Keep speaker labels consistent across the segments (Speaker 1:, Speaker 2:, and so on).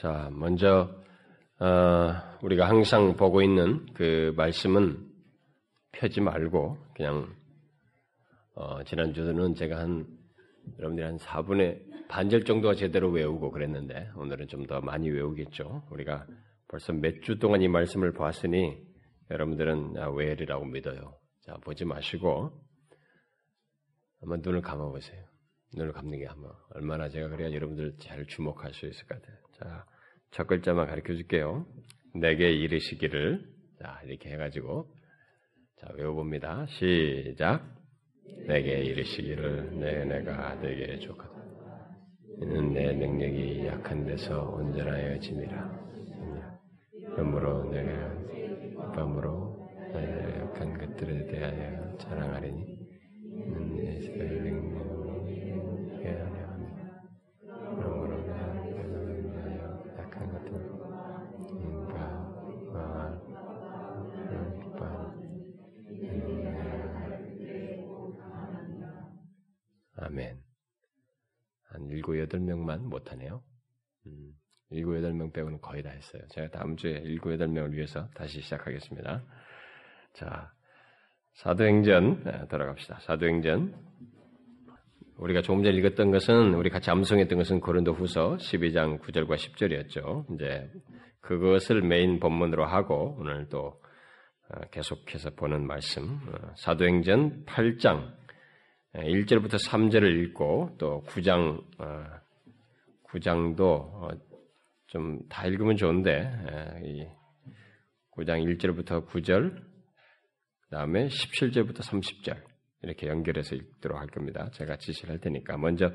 Speaker 1: 자, 먼저 어, 우리가 항상 보고 있는 그 말씀은 펴지 말고 그냥 어, 지난주에는 제가 한 여러분들이 한 4분의 반절 정도가 제대로 외우고 그랬는데 오늘은 좀 더 많이 외우겠죠. 우리가 벌써 몇 주 동안 이 말씀을 보았으니 여러분들은 아, 외리라고 믿어요. 자, 보지 마시고 한번 눈을 감아보세요. 눈을 감는 게 한번 얼마나 제가 그래야 여러분들 잘 주목할 수 있을 것 같아요. 자, 첫 글자만 가르쳐 줄게요. 내게 이르시기를 자 이렇게 해가지고 자 외워봅니다. 시작. 내게 이르시기를 내 내가 내게 족하다. 이는 내 능력이 약한 데서 온전하여 짐이라. 그러므로 내가 밤으로 나의 약한 것들에 대하여 자랑하리니 7명만 못하네요. 음, 7, 8명 빼고는 거의 다 했어요. 제가 다음 주에 7, 8명을 위해서 다시 시작하겠습니다. 자, 사도행전 네, 돌아갑시다. 사도행전 우리가 조금 전에 읽었던 것은 우리 같이 암송했던 것은 고린도후서 12장 9절과 10절이었죠. 이제 그것을 메인 본문으로 하고 오늘 또 어, 계속해서 보는 말씀 어, 사도행전 8장 1절부터 예, 3절을 읽고 또 9장 9장도 어, 어, 좀다 읽으면 좋은데 9장 1절부터 9절 그다음에 17절부터 30절 이렇게 연결해서 읽도록 할 겁니다. 제가 지시를 할 테니까 먼저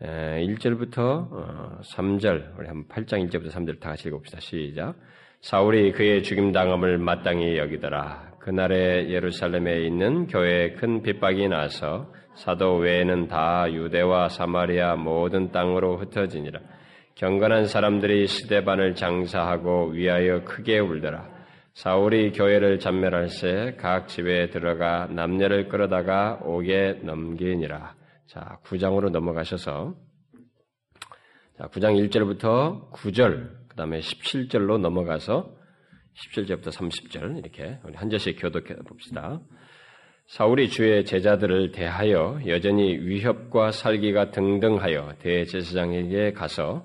Speaker 1: 1절부터 3절 어, 우리 한 8장 1절부터 3절 다 같이 읽어봅시다. 시작. 사울이 그의 죽임 당함을 마땅히 여기더라. 그날에 예루살렘에 있는 교회에 큰 핍박이 나서 사도 외에는 다 유대와 사마리아 모든 땅으로 흩어지니라. 경건한 사람들이 시대반을 장사하고 위하여 크게 울더라. 사울이 교회를 전멸할새 각 집에 들어가 남녀를 끌어다가 옥에 넘기니라. 자, 9장으로 넘어가셔서 자, 9장 1절부터 9절, 그 다음에 17절로 넘어가서 17절부터 30절 이렇게 우리 한 절씩 교독해 봅시다. 사울이 주의 제자들을 대하여 여전히 위협과 살기가 등등하여 대제사장에게 가서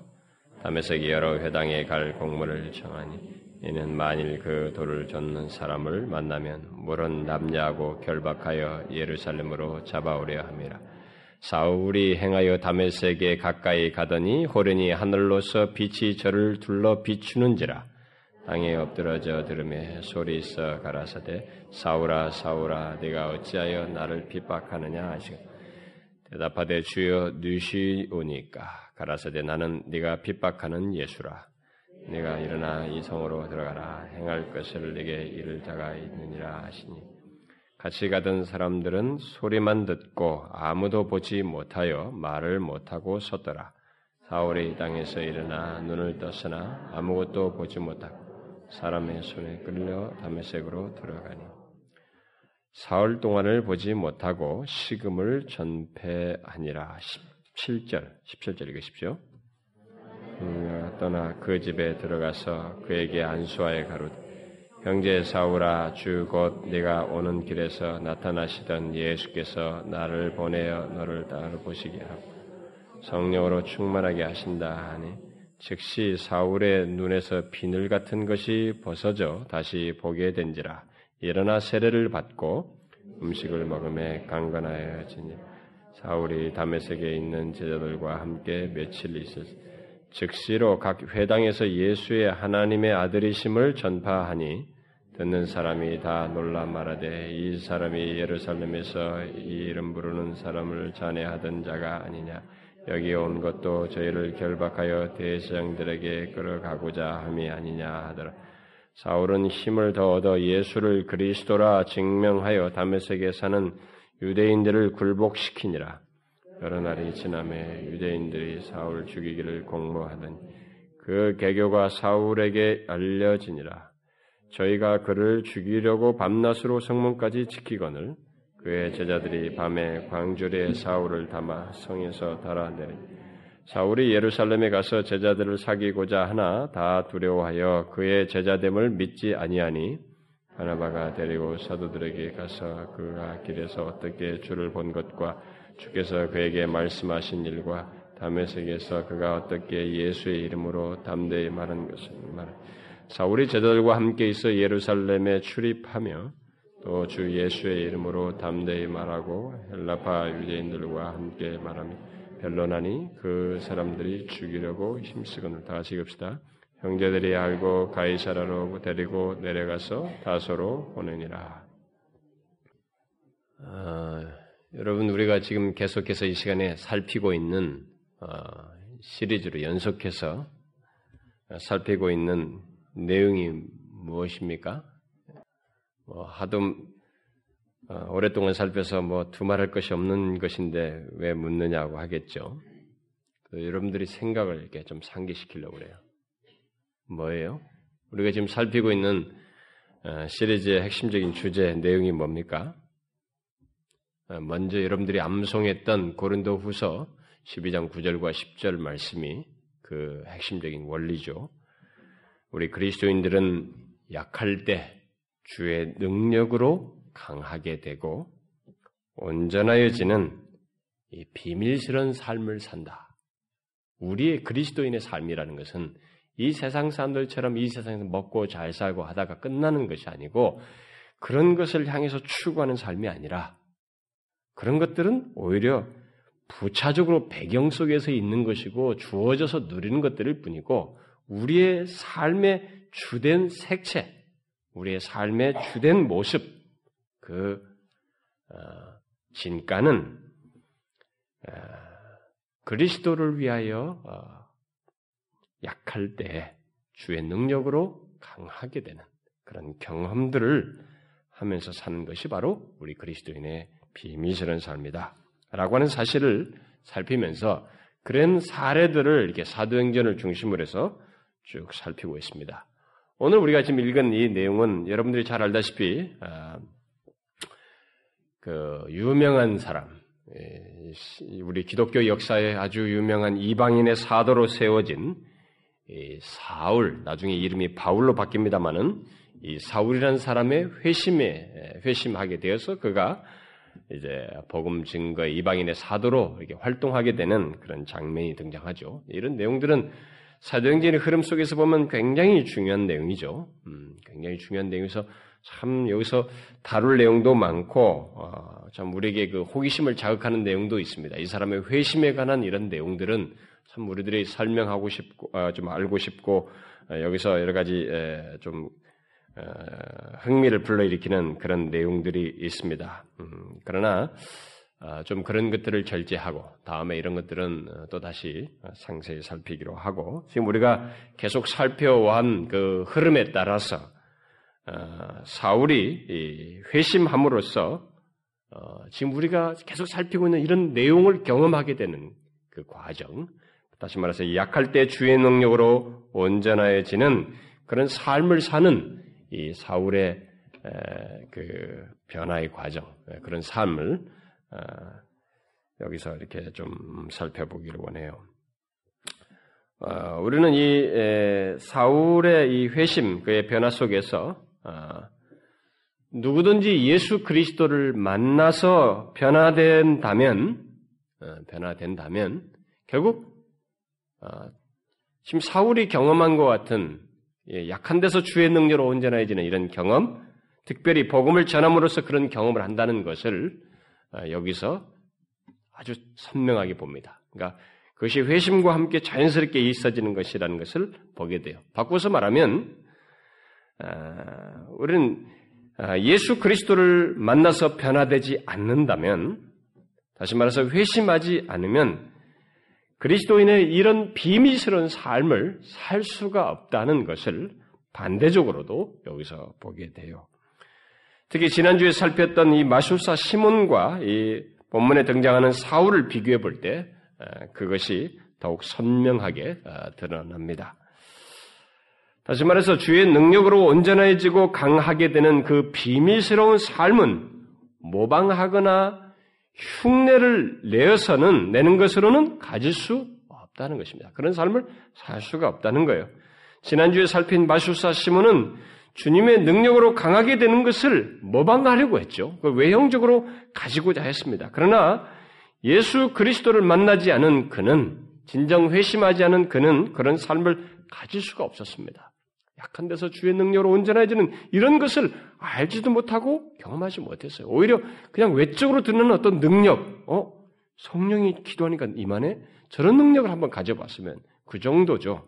Speaker 1: 담에색 여러 회당에 갈 공문을 정하니 이는 만일 그 돌을 쫓는 사람을 만나면 물은 남냐하고 결박하여 예루살렘으로 잡아오려 함이라. 사울이 행하여 담에색에 가까이 가더니 호련히 하늘로서 빛이 저를 둘러 비추는지라 땅에 엎드러져 들음에 소리 있어 가라사대 사울아 사울아 네가 어찌하여 나를 핍박하느냐? 하시고 대답하되 주여 누시오니까. 가라사대 나는 네가 핍박하는 예수라 네가 일어나 이 성으로 들어가라 행할 것을 네게 이를 자가 있느니라. 하시니 같이 가던 사람들은 소리만 듣고 아무도 보지 못하여 말을 못하고 섰더라 사울이 땅에서 일어나 눈을 떴으나 아무것도 보지 못하고 사람의 손에 끌려 담메색으로 들어가니 사흘 동안을 보지 못하고 식음을 전폐하니라 17절 17절 읽으십시오. 음, 떠나 그 집에 들어가서 그에게 안수하여 가로되 형제 사울아 주 곧 네가 오는 길에서 나타나시던 예수께서 나를 보내어 너를 따로 보시게 하고 성령으로 충만하게 하신다 하니 즉시 사울의 눈에서 비늘 같은 것이 벗어져 다시 보게 된지라 일어나 세례를 받고 음식을 먹음에 강건하여 지니 사울이 담에색에 있는 제자들과 함께 며칠 있었 즉시로 각 회당에서 예수의 하나님의 아들이심을 전파하니 듣는 사람이 다 놀라 말하되 이 사람이 예루살렘에서 이 이름 부르는 사람을 잔해하던 자가 아니냐 여기 온 것도 저희를 결박하여 대제장들에게 끌어가고자 함이 아니냐 하더라. 사울은 힘을 더 얻어 예수를 그리스도라 증명하여 담에색에 사는 유대인들을 굴복시키니라. 여러 날이 지남에 유대인들이 사울 죽이기를 공모하더니 그 개교가 사울에게 알려지니라. 저희가 그를 죽이려고 밤낮으로 성문까지 지키거늘 그의 제자들이 밤에 광주리에 사울을 담아 성에서 달아내리 사울이 예루살렘에 가서 제자들을 사귀고자 하나 다 두려워하여 그의 제자됨을 믿지 아니하니 바나바가 데리고 사도들에게 가서 그가 길에서 어떻게 주를 본 것과 주께서 그에게 말씀하신 일과 담에색에서 그가 어떻게 예수의 이름으로 담대히 말한 것을 말. 사울이 제자들과 함께 있어 예루살렘에 출입하며 또 주 예수의 이름으로 담대히 말하고 헬라파 유대인들과 함께 말하며 변론하니 그 사람들이 죽이려고 힘쓰거늘 다 같이 읽읍시다. 형제들이 알고 가이사라로 데리고 내려가서 다소로 보내니라. 어, 여러분 우리가 지금 계속해서 이 시간에 살피고 있는 어, 시리즈로 연속해서 살피고 있는 내용이 무엇입니까? 뭐 하도 어, 오랫동안 살펴서 뭐 두말할 것이 없는 것인데 왜 묻느냐고 하겠죠. 그 여러분들이 생각을 이렇게 좀 상기시키려고 그래요. 뭐예요? 우리가 지금 살피고 있는 어, 시리즈의 핵심적인 주제 내용이 뭡니까? 어, 먼저 여러분들이 암송했던 고린도 후서 12장 9절과 10절 말씀이 그 핵심적인 원리죠. 우리 그리스도인들은 약할 때 주의 능력으로 강하게 되고 온전하여지는 이 비밀스러운 삶을 산다. 우리의 그리스도인의 삶이라는 것은 이 세상 사람들처럼 이 세상에서 먹고 잘 살고 하다가 끝나는 것이 아니고 그런 것을 향해서 추구하는 삶이 아니라 그런 것들은 오히려 부차적으로 배경 속에서 있는 것이고 주어져서 누리는 것들일 뿐이고 우리의 삶의 주된 색채, 우리의 삶의 주된 모습, 그 어, 진가는 어, 그리스도를 위하여 어, 약할 때 주의 능력으로 강하게 되는 그런 경험들을 하면서 사는 것이 바로 우리 그리스도인의 비밀스러운 삶이다. 라고 하는 사실을 살피면서 그런 사례들을 이렇게 사도행전을 중심으로 해서 쭉 살피고 있습니다. 오늘 우리가 지금 읽은 이 내용은 여러분들이 잘 알다시피 아, 그 유명한 사람, 예, 우리 기독교 역사에 아주 유명한 이방인의 사도로 세워진 사울, 나중에 이름이 바울로 바뀝니다만은 이 사울이라는 사람의 회심에 회심하게 되어서 그가 이제 복음 증거 이방인의 사도로 이렇게 활동하게 되는 그런 장면이 등장하죠. 이런 내용들은 사도행전의 흐름 속에서 보면 굉장히 중요한 내용이죠. 음, 굉장히 중요한 내용에서 참 여기서 다룰 내용도 많고 어, 참 우리에게 그 호기심을 자극하는 내용도 있습니다. 이 사람의 회심에 관한 이런 내용들은 참 우리들이 설명하고 싶고 어, 좀 알고 싶고 어, 여기서 여러 가지 에, 좀 어, 흥미를 불러일으키는 그런 내용들이 있습니다. 음, 그러나 어, 좀 그런 것들을 절제하고 다음에 이런 것들은 어, 또 다시 상세히 살피기로 하고 지금 우리가 계속 살펴온 그 흐름에 따라서 사울이 회심함으로써 지금 우리가 계속 살피고 있는 이런 내용을 경험하게 되는 그 과정, 다시 말해서 약할 때 주의 능력으로 온전해지는 그런 삶을 사는 이 사울의 그 변화의 과정, 그런 삶을 아, 여기서 이렇게 좀 살펴보기를 원해요. 아, 우리는 이 사울의 이 회심, 그의 변화 속에서 아, 누구든지 예수 그리스도를 만나서 변화된다면, 어, 변화된다면 결국 지금 사울이 경험한 것 같은 예, 약한 데서 주의 능력으로 온전해지는 이런 경험, 특별히 복음을 전함으로써 그런 경험을 한다는 것을 어, 여기서 아주 선명하게 봅니다. 그러니까 그것이 회심과 함께 자연스럽게 있어지는 것이라는 것을 보게 돼요. 바꿔서 말하면 어, 우리는 어, 예수 그리스도를 만나서 변화되지 않는다면, 다시 말해서 회심하지 않으면 그리스도인의 이런 비밀스러운 삶을 살 수가 없다는 것을 반대적으로도 여기서 보게 돼요. 특히 지난주에 살폈던 이 마술사 시몬과 이 본문에 등장하는 사울을 비교해 볼 때 그것이 더욱 선명하게 드러납니다. 다시 말해서 주의 능력으로 온전해지고 강하게 되는 그 비밀스러운 삶은 모방하거나 흉내를 내어서는 내는 것으로는 가질 수 없다는 것입니다. 그런 삶을 살 수가 없다는 거예요. 지난주에 살핀 마술사 시몬은 주님의 능력으로 강하게 되는 것을 모방하려고 했죠. 외형적으로 가지고자 했습니다. 그러나 예수 그리스도를 만나지 않은 그는 진정 회심하지 않은 그는 그런 삶을 가질 수가 없었습니다. 약한 데서 주의 능력으로 온전해지는 이런 것을 알지도 못하고 경험하지 못했어요. 오히려 그냥 외적으로 듣는 어떤 능력, 어? 성령이 기도하니까 이만해? 저런 능력을 한번 가져봤으면 그 정도죠.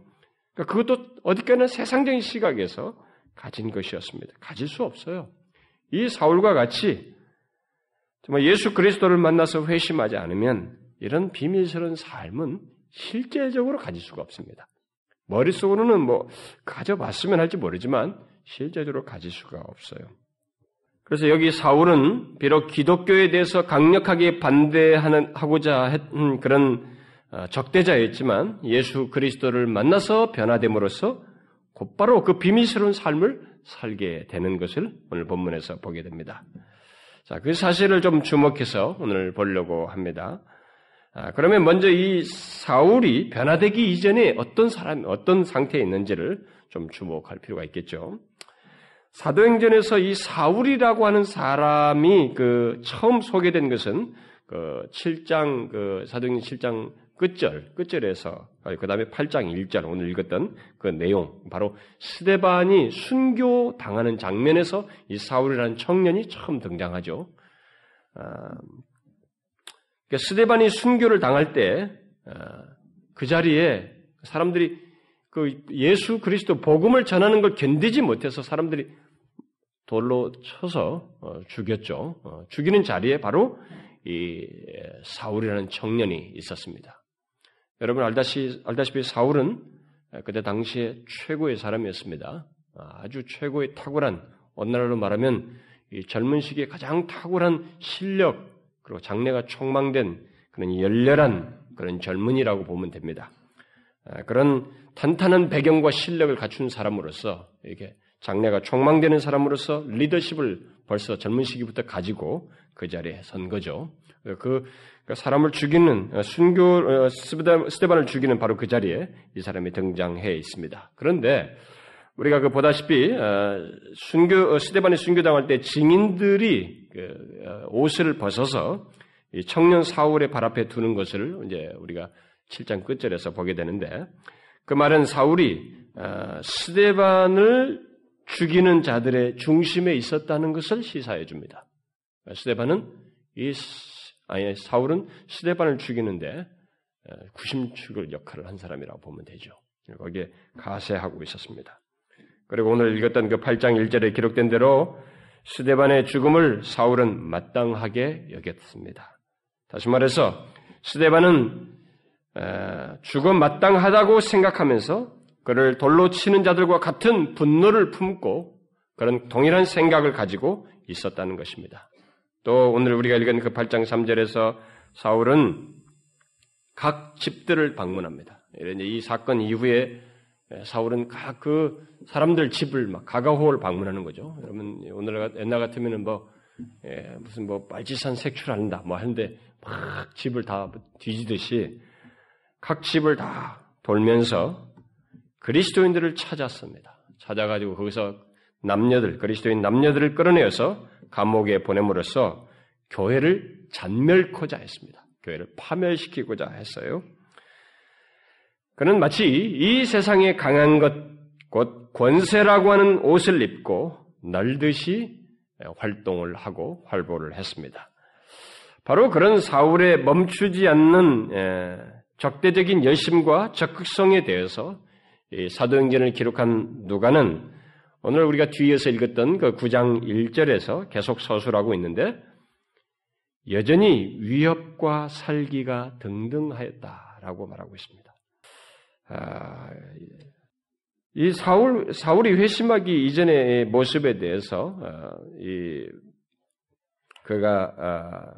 Speaker 1: 그러니까 그것도 어디까지나 세상적인 시각에서 가진 것이었습니다. 가질 수 없어요. 이 사울과 같이 정말 예수 그리스도를 만나서 회심하지 않으면 이런 비밀스러운 삶은 실제적으로 가질 수가 없습니다. 머릿속으로는 뭐 가져봤으면 할지 모르지만 실제적으로 가질 수가 없어요. 그래서 여기 사울은 비록 기독교에 대해서 강력하게 반대하는 하고자 했던 그런 어, 적대자였지만 예수 그리스도를 만나서 변화됨으로써 곧바로 그 비밀스러운 삶을 살게 되는 것을 오늘 본문에서 보게 됩니다. 자, 그 사실을 좀 주목해서 오늘 보려고 합니다. 아, 그러면 먼저 이 사울이 변화되기 이전에 어떤 사람, 어떤 상태에 있는지를 좀 주목할 필요가 있겠죠. 사도행전에서 이 사울이라고 하는 사람이 그 처음 소개된 것은 그 7장, 그 사도행전 7장 끝절, 끝절에서, 그 다음에 8장 1절, 오늘 읽었던 그 내용, 바로 스데반이 순교 당하는 장면에서 이 사울이라는 청년이 처음 등장하죠. 아, 그러니까 스데반이 순교를 당할 때그 아, 자리에 사람들이 그 예수 그리스도 복음을 전하는 걸 견디지 못해서 사람들이 돌로 쳐서 어, 죽였죠. 어, 죽이는 자리에 바로 이 사울이라는 청년이 있었습니다. 여러분 알다시, 알다시피 사울은 그때 당시에 최고의 사람이었습니다. 아주 최고의 탁월한, 오늘날로 말하면 젊은 시기에 가장 탁월한 실력, 그리고 장래가 촉망된 그런 열렬한 그런 젊은이라고 보면 됩니다. 그런 탄탄한 배경과 실력을 갖춘 사람으로서 이렇게 장래가 촉망되는 사람으로서 리더십을 벌써 젊은 시기부터 가지고 그 자리에 선 거죠. 그 그러니까 사람을 죽이는 어, 순교 어, 스테반을 죽이는 바로 그 자리에 이 사람이 등장해 있습니다. 그런데 우리가 그 보다시피 어, 순교 스테반이 순교당할 때 증인들이 그 옷을 벗어서 청년 사울의 발 앞에 두는 것을 이제 우리가 7장 끝절에서 보게 되는데 그 말은 사울이 스데반을 죽이는 자들의 중심에 있었다는 것을 시사해 줍니다. 스데반은 이 아니 사울은 스데반을 죽이는데 구심축을 역할을 한 사람이라고 보면 되죠. 거기에 가세하고 있었습니다. 그리고 오늘 읽었던 그 8장 1절에 기록된 대로 스데반의 죽음을 사울은 마땅하게 여겼습니다. 다시 말해서 스데반은 죽음 마땅하다고 생각하면서 그를 돌로 치는 자들과 같은 분노를 품고 그런 동일한 생각을 가지고 있었다는 것입니다. 또 오늘 우리가 읽은 그 8장 3절에서 사울은 각 집들을 방문합니다. 이 사건 이후에 사울은 각 그 사람들 집을 막 가가호를 방문하는 거죠. 여러분 오늘 옛날 같으면은 뭐 예, 무슨 뭐 빨치산 색출한다 뭐 하는데 막 집을 다 뒤지듯이 각 집을 다 돌면서 그리스도인들을 찾았습니다. 찾아가지고 거기서 남녀들 그리스도인 남녀들을 끌어내어서 감옥에 보냄으로써 교회를 잔멸코자 했습니다. 교회를 파멸시키고자 했어요. 그는 마치 이 세상에 강한 것, 곧 권세라고 하는 옷을 입고 널듯이 활동을 하고 활보를 했습니다. 바로 그런 사울의 멈추지 않는 적대적인 열심과 적극성에 대해서 사도행전을 기록한 누가는 오늘 우리가 뒤에서 읽었던 그 9장 1절에서 계속 서술하고 있는데 여전히 위협과 살기가 등등하였다라고 말하고 있습니다. 아, 이 사울 사울이 회심하기 이전의 모습에 대해서 아, 이 그가 아,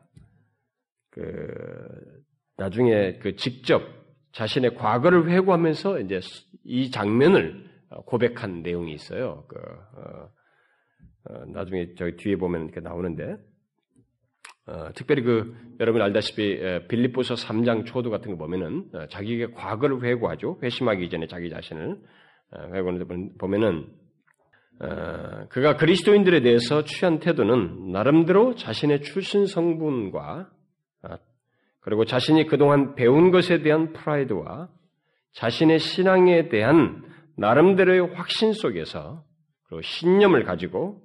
Speaker 1: 그 나중에 그 직접 자신의 과거를 회고하면서 이제 이 장면을 어, 고백한 내용이 있어요. 그, 어, 어, 나중에 저기 뒤에 보면 이렇게 나오는데 어, 특별히 그 여러분 알다시피 빌립보서 3장 초도 같은 거 보면은 어, 자기의 과거를 회고하죠. 회심하기 전에 자기 자신을 어, 보면은 어, 그가 그리스도인들에 대해서 취한 태도는 나름대로 자신의 출신 성분과 어, 그리고 자신이 그동안 배운 것에 대한 프라이드와 자신의 신앙에 대한 나름대로의 확신 속에서 그리고 신념을 가지고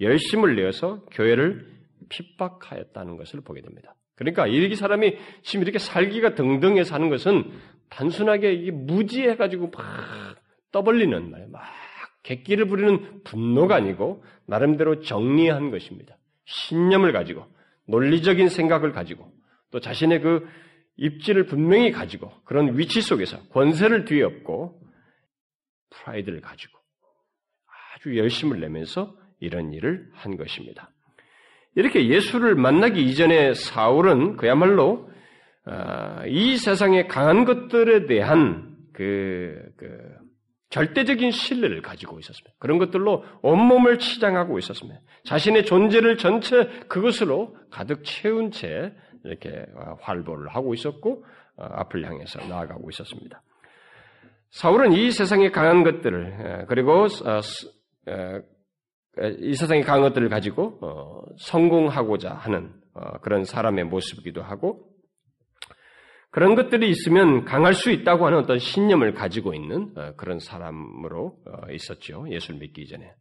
Speaker 1: 열심을 내어서 교회를 핍박하였다는 것을 보게 됩니다. 그러니까 이 사람이 지금 이렇게 살기가 등등해 사는 것은 단순하게 무지해가지고 막 떠벌리는 말, 막 객기를 부리는 분노가 아니고 나름대로 정리한 것입니다. 신념을 가지고 논리적인 생각을 가지고 또 자신의 그 입지를 분명히 가지고 그런 위치 속에서 권세를 뒤엎고 프라이드를 가지고 아주 열심을 내면서 이런 일을 한 것입니다. 이렇게 예수를 만나기 이전에 사울은 그야말로 아, 이 세상의 강한 것들에 대한 그, 그 절대적인 신뢰를 가지고 있었습니다. 그런 것들로 온몸을 치장하고 있었습니다. 자신의 존재를 전체 그것으로 가득 채운 채 이렇게 활보를 하고 있었고 어, 앞을 향해서 나아가고 있었습니다. 사울은 이 세상의 강한 것들을 그리고 어, 이 세상의 강한 것들을 가지고 어, 성공하고자 하는 그런 사람의 모습이기도 하고 그런 것들이 있으면 강할 수 있다고 하는 어떤 신념을 가지고 있는 그런 사람으로 있었죠. 예수를 믿기 전에.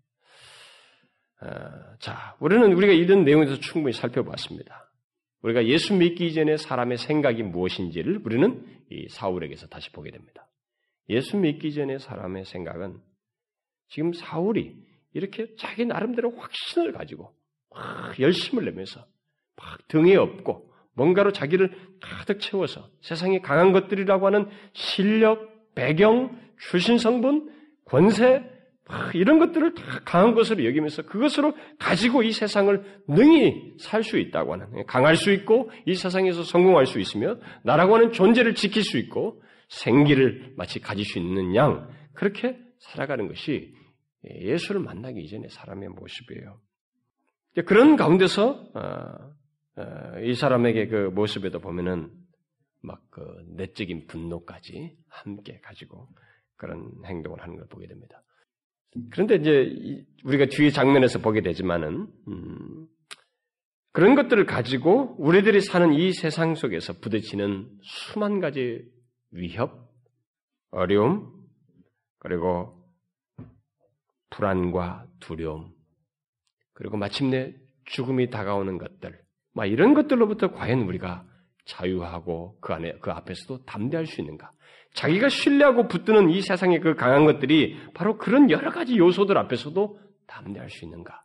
Speaker 1: 자, 우리는 우리가 이런 내용에서 충분히 살펴봤습니다. 우리가 예수 믿기 이전에 사람의 생각이 무엇인지를 우리는 이 사울에게서 다시 보게 됩니다. 예수 믿기 전에 사람의 생각은 지금 사울이 이렇게 자기 나름대로 확신을 가지고 막 열심을 내면서 막 등에 업고 뭔가로 자기를 가득 채워서 세상에 강한 것들이라고 하는 실력, 배경, 출신 성분, 권세, 이런 것들을 다 강한 것으로 여기면서 그것으로 가지고 이 세상을 능히 살 수 있다고 하는, 강할 수 있고 이 세상에서 성공할 수 있으며 나라고 하는 존재를 지킬 수 있고 생기를 마치 가질 수 있는 양, 그렇게 살아가는 것이 예수를 만나기 이전의 사람의 모습이에요. 그런 가운데서 어, 어, 이 사람에게 그 모습에도 보면은 막 그 내적인 분노까지 함께 가지고 그런 행동을 하는 걸 보게 됩니다. 그런데 이제 우리가 뒤에 장면에서 보게 되지만은 음, 그런 것들을 가지고 우리들이 사는 이 세상 속에서 부딪히는 수만 가지 위협, 어려움, 그리고 불안과 두려움, 그리고 마침내 죽음이 다가오는 것들, 막 이런 것들로부터 과연 우리가 자유하고 그 안에 그 앞에서도 담대할 수 있는가? 자기가 신뢰하고 붙드는 이 세상의 그 강한 것들이 바로 그런 여러 가지 요소들 앞에서도 담대할 수 있는가?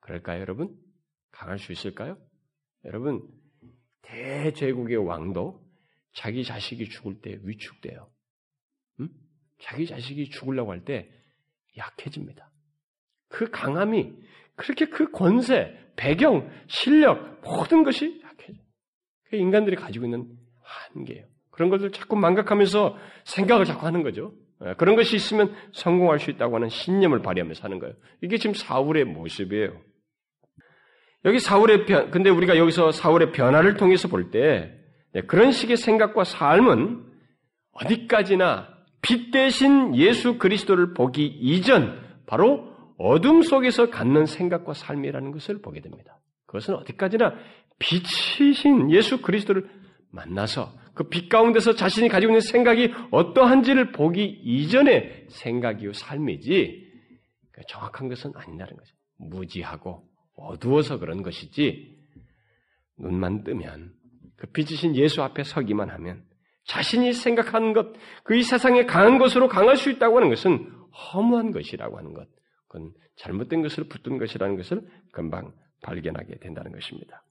Speaker 1: 그럴까요, 여러분? 강할 수 있을까요? 여러분, 대제국의 왕도 자기 자식이 죽을 때 위축돼요. 음? 자기 자식이 죽으려고 할 때 약해집니다. 그 강함이 그렇게 그 권세, 배경, 실력 모든 것이 약해져. 그 인간들이 가지고 있는 한계예요. 그런 것을 자꾸 망각하면서 생각을 자꾸 하는 거죠. 예, 그런 것이 있으면 성공할 수 있다고 하는 신념을 발휘하며 사는 거예요. 이게 지금 사울의 모습이에요. 여기 사울의 변, 근데 우리가 여기서 사울의 변화를 통해서 볼때 네, 그런 식의 생각과 삶은 어디까지나 빛 대신 예수 그리스도를 보기 이전 바로 어둠 속에서 갖는 생각과 삶이라는 것을 보게 됩니다. 그것은 어디까지나 빛이신 예수 그리스도를 만나서 그 빛 가운데서 자신이 가지고 있는 생각이 어떠한지를 보기 이전의 생각이요 삶이지 그 정확한 것은 아니라는 거죠. 무지하고 어두워서 그런 것이지 눈만 뜨면 그 빛이신 예수 앞에 서기만 하면 자신이 생각하는 것, 그 이 세상에 강한 것으로 강할 수 있다고 하는 것은 허무한 것이라고 하는 것, 그건 잘못된 것을 붙든 것이라는 것을 금방 발견하게 된다는 것입니다.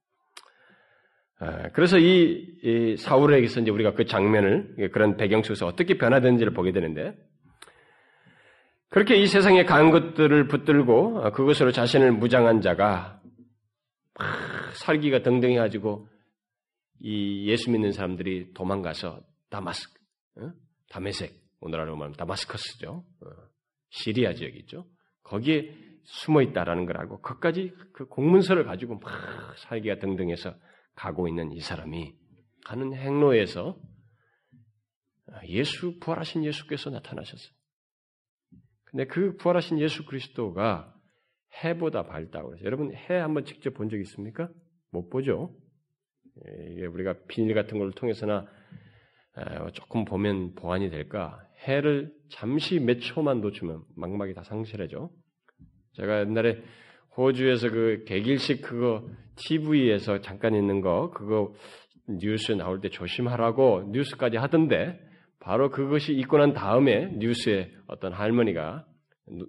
Speaker 1: 아, 그래서 이, 이 사울에게서 이제 우리가 그 장면을 그런 배경 속에서 어떻게 변화되는지를 보게 되는데 그렇게 이 세상에 강한 것들을 붙들고 그것으로 자신을 무장한 자가 살기가 등등해가지고 이 예수 믿는 사람들이 도망가서 다마스크, 어? 다메색, 오늘날로 말하면 다마스커스죠. 어, 시리아 지역이 있죠. 거기에 숨어 있다라는 걸 알고 그까지 그 공문서를 가지고 막 살기가 등등해서 가고 있는 이 사람이 가는 행로에서 예수 부활하신 예수께서 나타나셨어요. 근데 그 부활하신 예수 그리스도가 해보다 밝다고 그래서 여러분 해 한번 직접 본 적 있습니까? 못 보죠. 예, 이게 우리가 비닐 같은 걸 통해서나 조금 보면 보완이 될까? 해를 잠시 몇 초만 놓치면 망막이 다 상실해져. 제가 옛날에 호주에서 그 개길식 그거 TV에서 잠깐 있는 거 그거 뉴스 나올 때 조심하라고 뉴스까지 하던데 바로 그것이 있고 난 다음에 뉴스에 어떤 할머니가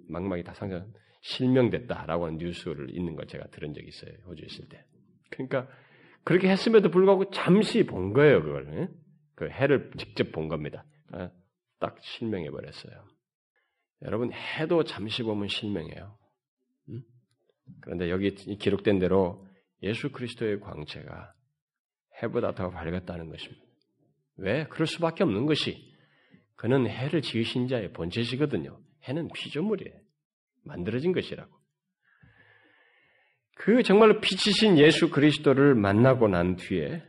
Speaker 1: 망막이 다 상처 실명됐다라고 하는 뉴스를 있는 걸 제가 들은 적이 있어요. 호주에 있을 때. 그러니까 그렇게 했음에도 불구하고 잠시 본 거예요, 그걸. 그 해를 직접 본 겁니다. 아, 딱 실명해 버렸어요. 여러분 해도 잠시 보면 실명해요. 그런데 여기 기록된 대로 예수 그리스도의 광채가 해보다 더 밝았다는 것입니다. 왜? 그럴 수밖에 없는 것이 그는 해를 지으신 자의 본체시거든요. 해는 피조물이에요. 만들어진 것이라고. 그 정말로 빛이신 예수 그리스도를 만나고 난 뒤에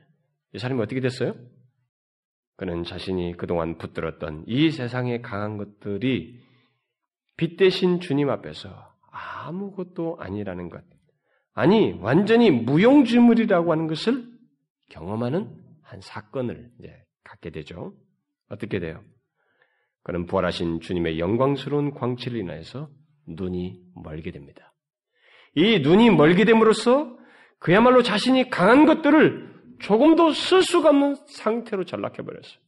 Speaker 1: 이 사람이 어떻게 됐어요? 그는 자신이 그동안 붙들었던 이 세상의 강한 것들이 빛 대신 주님 앞에서 아무것도 아니라는 것. 아니, 완전히 무용지물이라고 하는 것을 경험하는 한 사건을 이제 갖게 되죠. 어떻게 돼요? 그는 부활하신 주님의 영광스러운 광채를 인하여서 눈이 멀게 됩니다. 이 눈이 멀게 됨으로써 그야말로 자신이 강한 것들을 조금도 쓸 수가 없는 상태로 전락해버렸어요.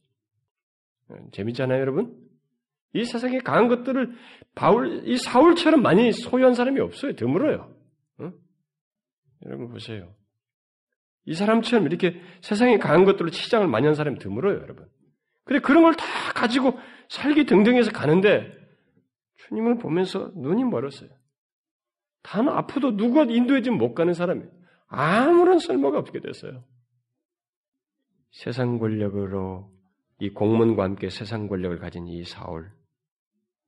Speaker 1: 재밌잖아요, 여러분? 이 세상에 강한 것들을 바울, 이 사울처럼 많이 소유한 사람이 없어요. 드물어요. 응? 여러분 보세요. 이 사람처럼 이렇게 세상에 강한 것들로 치장을 많이 한 사람이 드물어요, 여러분. 근데 그런 걸 다 가지고 살기 등등해서 가는데 주님을 보면서 눈이 멀었어요. 단 아프도 누가 인도해지면 못 가는 사람이에요. 아무런 쓸모가 없게 됐어요. 세상 권력으로 이 공문과 함께 세상 권력을 가진 이 사울,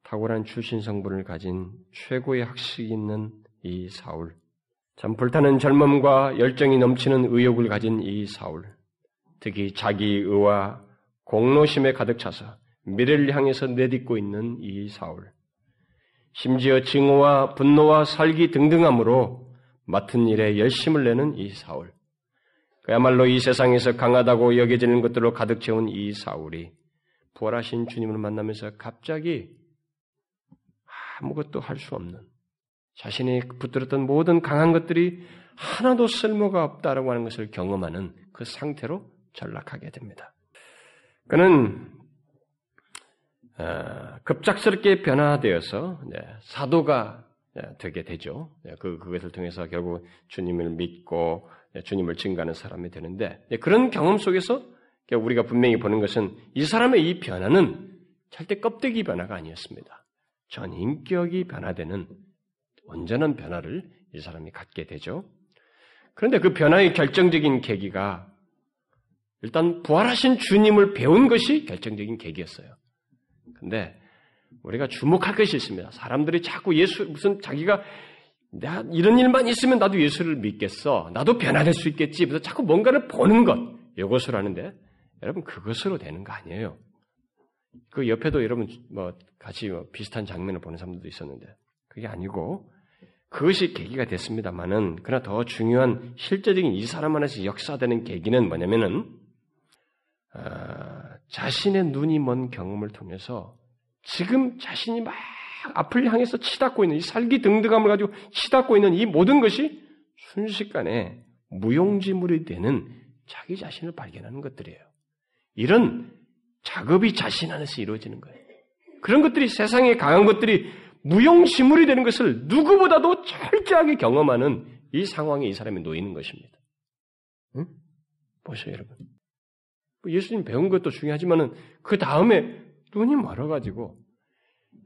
Speaker 1: 탁월한 출신 성분을 가진 최고의 학식이 있는 이 사울, 참 불타는 젊음과 열정이 넘치는 의욕을 가진 이 사울, 특히 자기 의와 공로심에 가득 차서 미래를 향해서 내딛고 있는 이 사울, 심지어 증오와 분노와 살기 등등함으로 맡은 일에 열심을 내는 이 사울, 그야말로 이 세상에서 강하다고 여겨지는 것들로 가득 채운 이 사울이 부활하신 주님을 만나면서 갑자기 아무것도 할 수 없는 자신이 붙들었던 모든 강한 것들이 하나도 쓸모가 없다라고 하는 것을 경험하는 그 상태로 전락하게 됩니다. 그는 어, 급작스럽게 변화되어서 사도가 되게 되죠. 그 그것을 통해서 결국 주님을 믿고 주님을 증가하는 사람이 되는데 그런 경험 속에서 우리가 분명히 보는 것은 이 사람의 이 변화는 절대 껍데기 변화가 아니었습니다. 전 인격이 변화되는 온전한 변화를 이 사람이 갖게 되죠. 그런데 그 변화의 결정적인 계기가 일단 부활하신 주님을 배운 것이 결정적인 계기였어요. 근데 우리가 주목할 것이 있습니다. 사람들이 자꾸 예수, 무슨 자기가 나 이런 일만 있으면 나도 예수를 믿겠어. 나도 변화될 수 있겠지. 그래서 자꾸 뭔가를 보는 것. 이것을 하는데 여러분 그것으로 되는 거 아니에요. 그 옆에도 여러분 뭐 같이 뭐 비슷한 장면을 보는 사람들도 있었는데 그게 아니고 그것이 계기가 됐습니다만은 그러나 더 중요한 실제적인 이 사람 안에서 역사되는 계기는 뭐냐면은 어, 자신의 눈이 먼 경험을 통해서 지금 자신이 막 앞을 향해서 치닫고 있는 이 살기 등등함을 가지고 치닫고 있는 이 모든 것이 순식간에 무용지물이 되는 자기 자신을 발견하는 것들이에요. 이런 작업이 자신 안에서 이루어지는 거예요. 그런 것들이 세상에 강한 것들이 무용지물이 되는 것을 누구보다도 철저하게 경험하는 이 상황에 이 사람이 놓이는 것입니다. 응? 보세요, 여러분. 뭐 예수님 배운 것도 중요하지만은 그 다음에 눈이 멀어가지고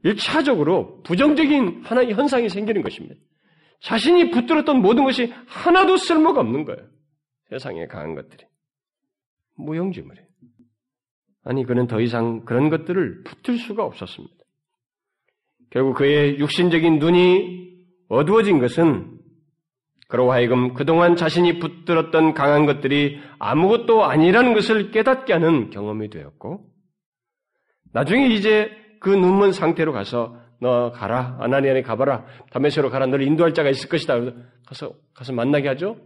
Speaker 1: 일차적으로 부정적인 하나의 현상이 생기는 것입니다. 자신이 붙들었던 모든 것이 하나도 쓸모가 없는 거예요. 세상에 강한 것들이. 무용지물이에요. 아니, 그는 더 이상 그런 것들을 붙들 수가 없었습니다. 결국 그의 육신적인 눈이 어두워진 것은 그로 하여금 그동안 자신이 붙들었던 강한 것들이 아무것도 아니라는 것을 깨닫게 하는 경험이 되었고, 나중에 이제 그 눈먼 상태로 가서 너 가라 아나니아에 가봐라 다메섹로 가라 너를 인도할 자가 있을 것이다. 가서 가서 만나게 하죠.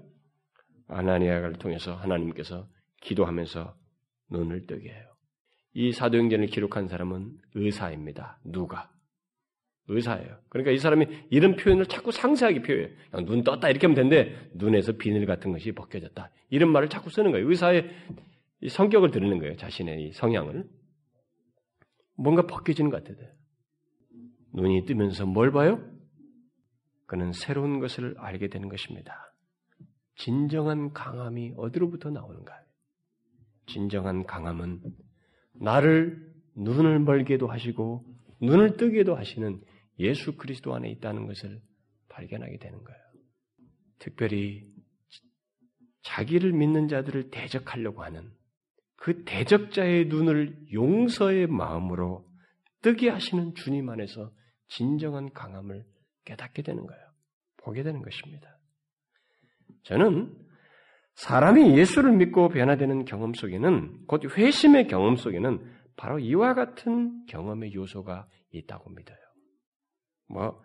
Speaker 1: 아나니아를 통해서 하나님께서 기도하면서 눈을 뜨게 해요. 이 사도행전을 기록한 사람은 의사입니다. 누가? 의사예요. 그러니까 이 사람이 이런 표현을 자꾸 상세하게 표현해요. 눈 떴다 이렇게 하면 되는데 눈에서 비늘 같은 것이 벗겨졌다. 이런 말을 자꾸 쓰는 거예요. 의사의 성격을 드리는 거예요. 자신의 이 성향을. 뭔가 벗겨지는 것 같아요. 눈이 뜨면서 뭘 봐요? 그는 새로운 것을 알게 되는 것입니다. 진정한 강함이 어디로부터 나오는가? 진정한 강함은 나를 눈을 멀게도 하시고 눈을 뜨게도 하시는 예수 그리스도 안에 있다는 것을 발견하게 되는 거예요. 특별히 자기를 믿는 자들을 대적하려고 하는 그 대적자의 눈을 용서의 마음으로 뜨게 하시는 주님 안에서 진정한 강함을 깨닫게 되는 거예요. 보게 되는 것입니다. 저는 사람이 예수를 믿고 변화되는 경험 속에는 곧 회심의 경험 속에는 바로 이와 같은 경험의 요소가 있다고 믿어요. 뭐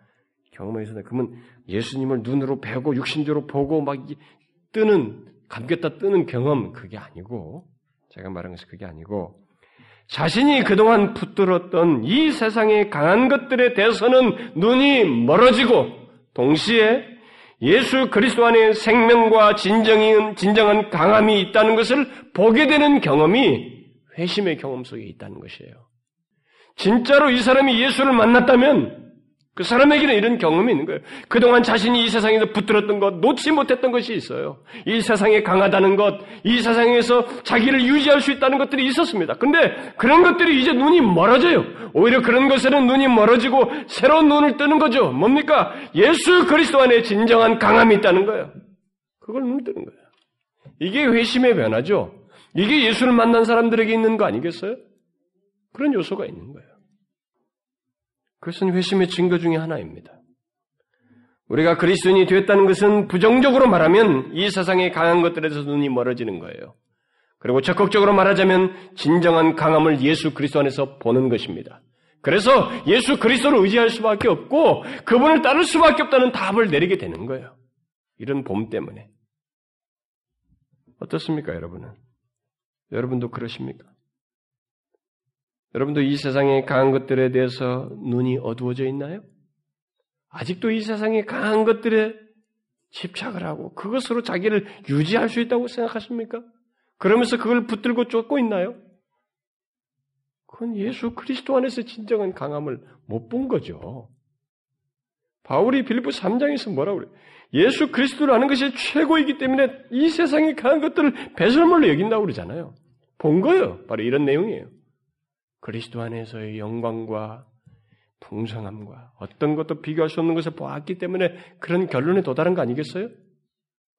Speaker 1: 경험에서는 그러면 예수님을 눈으로 배고 육신적으로 보고 막 뜨는 감겼다 뜨는 경험 그게 아니고 제가 말한 것이 그게 아니고 자신이 그동안 붙들었던 이 세상의 강한 것들에 대해서는 눈이 멀어지고 동시에 예수 그리스도 안에 생명과 진정인, 진정한 강함이 있다는 것을 보게 되는 경험이 회심의 경험 속에 있다는 것이에요. 진짜로 이 사람이 예수를 만났다면 그 사람에게는 이런 경험이 있는 거예요. 그동안 자신이 이 세상에서 붙들었던 것, 놓지 못했던 것이 있어요. 이 세상에 강하다는 것, 이 세상에서 자기를 유지할 수 있다는 것들이 있었습니다. 근데 그런 것들이 이제 눈이 멀어져요. 오히려 그런 것에는 눈이 멀어지고 새로운 눈을 뜨는 거죠. 뭡니까? 예수 그리스도 안에 진정한 강함이 있다는 거예요. 그걸 눈을 뜨는 거예요. 이게 회심의 변화죠. 이게 예수를 만난 사람들에게 있는 거 아니겠어요? 그런 요소가 있는 거예요. 그것은 회심의 증거 중의 하나입니다. 우리가 그리스도인이 되었다는 것은 부정적으로 말하면 이 세상의 강한 것들에서 눈이 멀어지는 거예요. 그리고 적극적으로 말하자면 진정한 강함을 예수 그리스도 안에서 보는 것입니다. 그래서 예수 그리스도를 의지할 수밖에 없고 그분을 따를 수밖에 없다는 답을 내리게 되는 거예요. 이런 봄 때문에. 어떻습니까, 여러분은? 여러분도 그러십니까? 여러분도 이 세상의 강한 것들에 대해서 눈이 어두워져 있나요? 아직도 이 세상의 강한 것들에 집착을 하고 그것으로 자기를 유지할 수 있다고 생각하십니까? 그러면서 그걸 붙들고 쫓고 있나요? 그건 예수 그리스도 안에서 진정한 강함을 못 본 거죠. 바울이 빌립보 3장에서 뭐라고 그래요? 예수 그리스도를 아는 것이 최고이기 때문에 이 세상의 강한 것들을 배설물로 여긴다고 그러잖아요. 본 거예요. 바로 이런 내용이에요. 그리스도 안에서의 영광과 풍성함과 어떤 것도 비교할 수 없는 것을 보았기 때문에 그런 결론에 도달한 거 아니겠어요?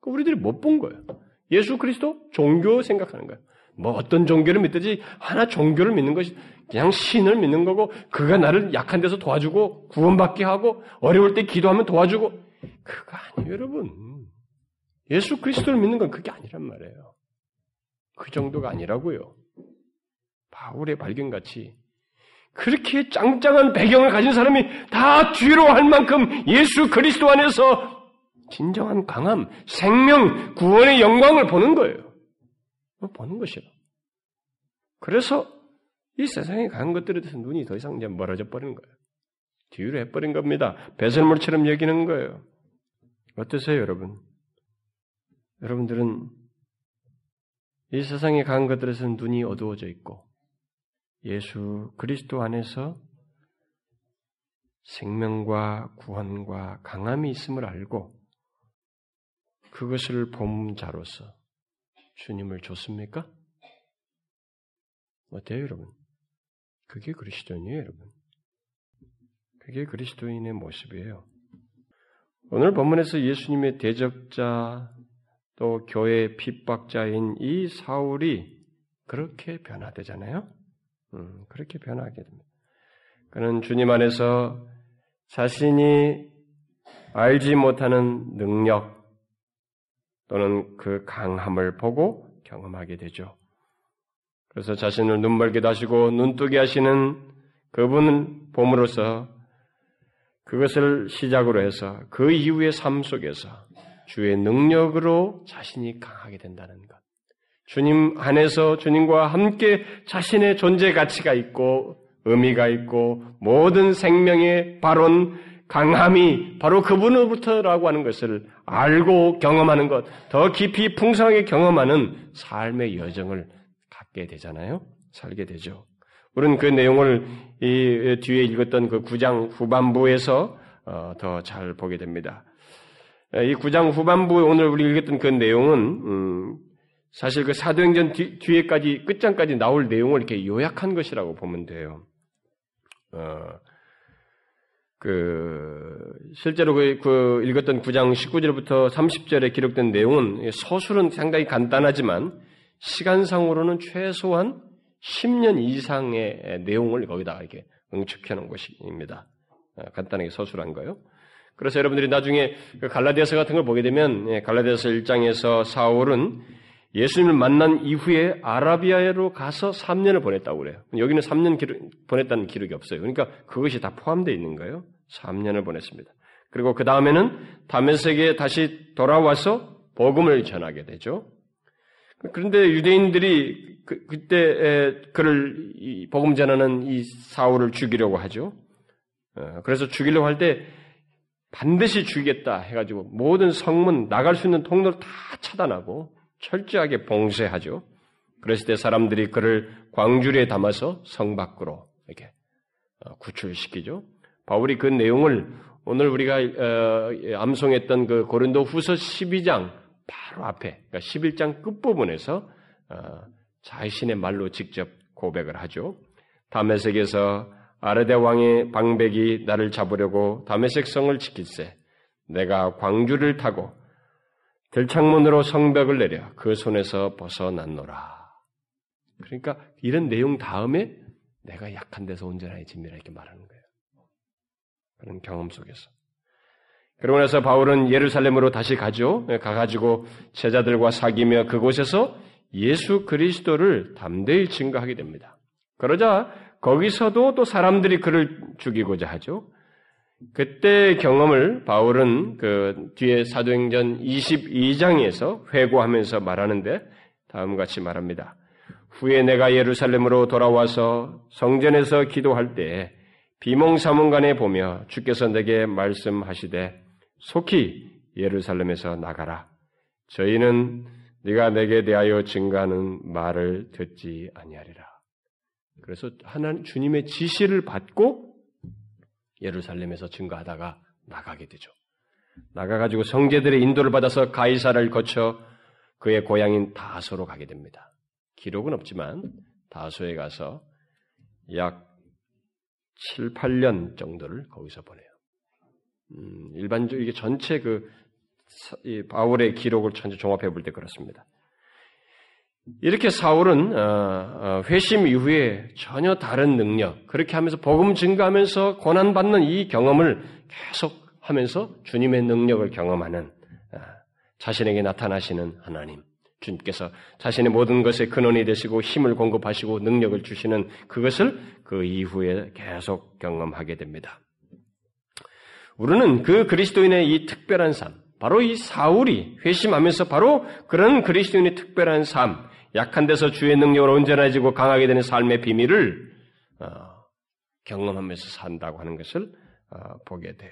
Speaker 1: 우리들이 못 본 거예요. 예수 그리스도 종교 생각하는 거예요. 뭐 어떤 종교를 믿든지 하나 종교를 믿는 것이 그냥 신을 믿는 거고 그가 나를 약한 데서 도와주고 구원받게 하고 어려울 때 기도하면 도와주고 그거 아니에요 여러분. 예수 그리스도를 믿는 건 그게 아니란 말이에요. 그 정도가 아니라고요. 바울의 발견같이 그렇게 짱짱한 배경을 가진 사람이 다 뒤로 할 만큼 예수 그리스도 안에서 진정한 강함, 생명, 구원의 영광을 보는 거예요. 뭐 보는 것이요. 그래서 이 세상에 강한 것들에 대해서 눈이 더 이상 이제 멀어져 버리는 거예요. 뒤로 해버린 겁니다. 배설물처럼 여기는 거예요. 어떠세요, 여러분? 여러분들은 이 세상에 강한 것들에서 눈이 어두워져 있고 예수 그리스도 안에서 생명과 구원과 강함이 있음을 알고 그것을 본 자로서 주님을 줬습니까? 어때요, 여러분? 그게 그리스도인이에요, 여러분. 그게 그리스도인의 모습이에요. 오늘 본문에서 예수님의 대적자 또 교회 핍박자인 이 사울이 그렇게 변화되잖아요. 음, 그렇게 변하게 됩니다. 그는 주님 안에서 자신이 알지 못하는 능력 또는 그 강함을 보고 경험하게 되죠. 그래서 자신을 눈멀게 하시고 눈뜨게 하시는 그분을 봄으로써 그것을 시작으로 해서 그 이후의 삶 속에서 주의 능력으로 자신이 강하게 된다는 것. 주님 안에서 주님과 함께 자신의 존재 가치가 있고 의미가 있고 모든 생명의 발언, 강함이 바로 그분으로부터라고 하는 것을 알고 경험하는 것, 더 깊이 풍성하게 경험하는 삶의 여정을 갖게 되잖아요. 살게 되죠. 우리는 그 내용을 이 뒤에 읽었던 그 9장 후반부에서 어, 더잘 보게 됩니다. 이 9장 후반부에 오늘 우리 읽었던 그 내용은 음, 사실 그 사도행전 뒤, 에까지 끝장까지 나올 내용을 이렇게 요약한 것이라고 보면 돼요. 어, 그 실제로 그, 그 읽었던 9장 19절부터 30절에 기록된 내용은 서술은 상당히 간단하지만 시간상으로는 최소한 10년 이상의 내용을 거기다 이렇게 응축해 놓은 것입니다. 어, 간단하게 서술한 거요. 그래서 여러분들이 나중에 그 갈라디아서 같은 걸 보게 되면 예, 갈라디아서 1장에서 사울은 예수님을 만난 이후에 아라비아로 가서 3년을 보냈다고 그래요. 여기는 3년 기록, 보냈다는 기록이 없어요. 그러니까 그것이 다 포함되어 있는 거예요. 3년을 보냈습니다. 그리고 그 다음에는 다메섹에 다시 돌아와서 복음을 전하게 되죠. 그런데 유대인들이 그, 때 그를 복음 전하는 이 사울을 죽이려고 하죠. 어, 그래서 죽이려고 할 때 반드시 죽이겠다 해가지고 모든 성문 나갈 수 있는 통로를 다 차단하고 철저하게 봉쇄하죠. 그랬을 때 사람들이 그를 광주리에 담아서 성 밖으로 이렇게 어, 구출시키죠. 바울이 그 내용을 오늘 우리가 어, 암송했던 그 고린도 후서 12장 바로 앞에, 그러니까 11장 끝부분에서 어, 자신의 말로 직접 고백을 하죠. 다메섹에서 아르데 왕의 방백이 나를 잡으려고 다메섹 성을 지킬세. 내가 광주를 타고 들창문으로 성벽을 내려 그 손에서 벗어났노라. 그러니까 이런 내용 다음에 내가 약한 데서 온전하게 진미라 이렇게 말하는 거예요. 그런 경험 속에서. 그러고 나서 바울은 예루살렘으로 다시 가죠. 가가지고 제자들과 사귀며 그곳에서 예수 그리스도를 담대히 증거하게 됩니다. 그러자 거기서도 또 사람들이 그를 죽이고자 하죠. 그때 경험을 바울은 그 뒤에 사도행전 22장에서 회고하면서 말하는데 다음과 같이 말합니다. 후에 내가 예루살렘으로 돌아와서 성전에서 기도할 때 비몽사몽간에 보며 주께서 내게 말씀하시되 속히 예루살렘에서 나가라. 저희는 네가 내게 대하여 증가하는 말을 듣지 아니하리라. 그래서 하나님 주님의 지시를 받고 예루살렘에서 증거하다가 나가게 되죠. 나가가지고 성제들의 인도를 받아서 가이사를 거쳐 그의 고향인 다소로 가게 됩니다. 기록은 없지만 다소에 가서 약 7, 8년 정도를 거기서 보내요. 음, 일반적으로 이게 전체 그 바울의 기록을 전체 종합해 볼 때 그렇습니다. 이렇게 사울은 어, 어, 회심 이후에 전혀 다른 능력, 그렇게 하면서 복음 증가하면서 고난 받는 이 경험을 계속 하면서 주님의 능력을 경험하는 어, 자신에게 나타나시는 하나님, 주님께서 자신의 모든 것의 근원이 되시고 힘을 공급하시고 능력을 주시는 그것을 그 이후에 계속 경험하게 됩니다. 우리는 그 그리스도인의 이 특별한 삶, 바로 이 사울이 회심하면서 바로 그런 그리스도인의 특별한 삶, 약한 데서 주의 능력을 온전해 지고 강하게 되는 삶의 비밀을 어, 경험하면서 산다고 하는 것을 어, 보게 돼요.